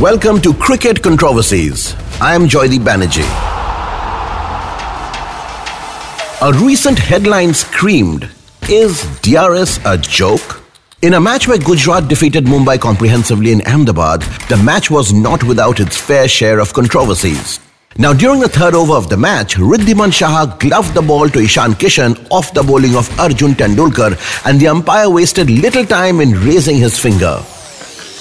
Welcome to Cricket Controversies. I am Jaideep Banerjee. A recent headline screamed, Is DRS a joke? In a match where Gujarat defeated Mumbai comprehensively in Ahmedabad, the match was not without its fair share of controversies. Now, during the third over of the match, Wriddhiman Saha gloved the ball to Ishan Kishan off the bowling of Arjun Tendulkar, and the umpire wasted little time in raising his finger.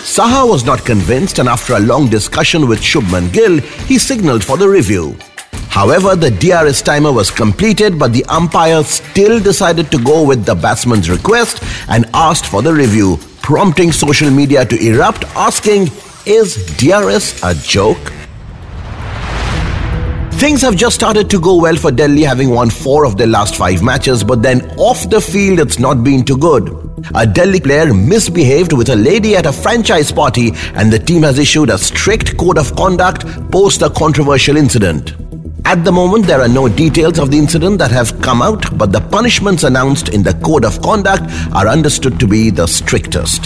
Saha was not convinced, and after a long discussion with Shubman Gill, he signaled for the review. However, the DRS timer was completed, but the umpire still decided to go with the batsman's request and asked for the review, prompting social media to erupt, asking, Is DRS a joke? Things have just started to go well for Delhi, having won four of their last five matches, but then off the field, it's not been too good. A Delhi player misbehaved with a lady at a franchise party, and the team has issued a strict code of conduct post a controversial incident. At the moment, there are no details of the incident that have come out, but the punishments announced in the Code of Conduct are understood to be the strictest.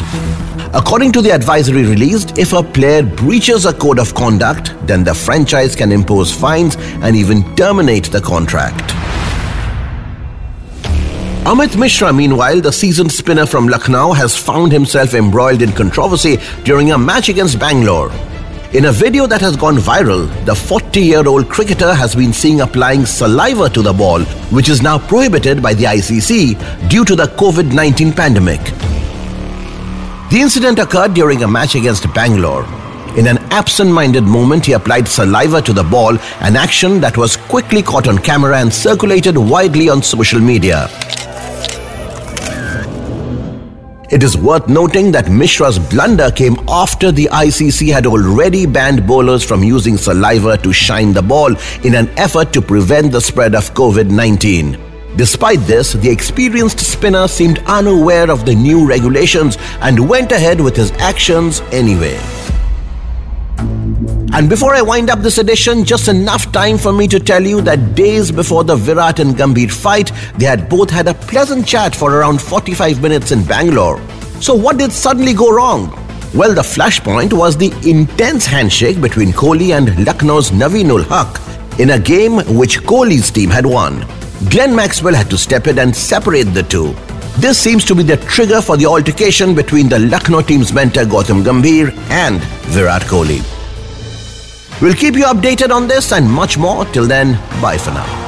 According to the advisory released, if a player breaches a code of conduct, then the franchise can impose fines and even terminate the contract. Amit Mishra, meanwhile, the seasoned spinner from Lucknow, has found himself embroiled in controversy during a match against Bangalore. In a video that has gone viral, the 40 year old cricketer has been seen applying saliva to the ball, which is now prohibited by the ICC due to the COVID 19 pandemic. The incident occurred during a match against Bangalore. In an absent minded moment, he applied saliva to the ball, an action that was quickly caught on camera and circulated widely on social media. It is worth noting that Mishra's blunder came after the ICC had already banned bowlers from using saliva to shine the ball in an effort to prevent the spread of COVID 19. Despite this, the experienced spinner seemed unaware of the new regulations and went ahead with his actions anyway. And before I wind up this edition, just enough time for me to tell you that days before the Virat and Gambhir fight, they had both had a pleasant chat for around 45 minutes in Bangalore. So, what did suddenly go wrong? Well, the flashpoint was the intense handshake between Kohli and Lucknow's Naveen ul Haq in a game which Kohli's team had won. Glenn Maxwell had to step in and separate the two. This seems to be the trigger for the altercation between the Lucknow team's mentor Gautam Gambhir and Virat Kohli. We'll keep you updated on this and much more. Till then, bye for now.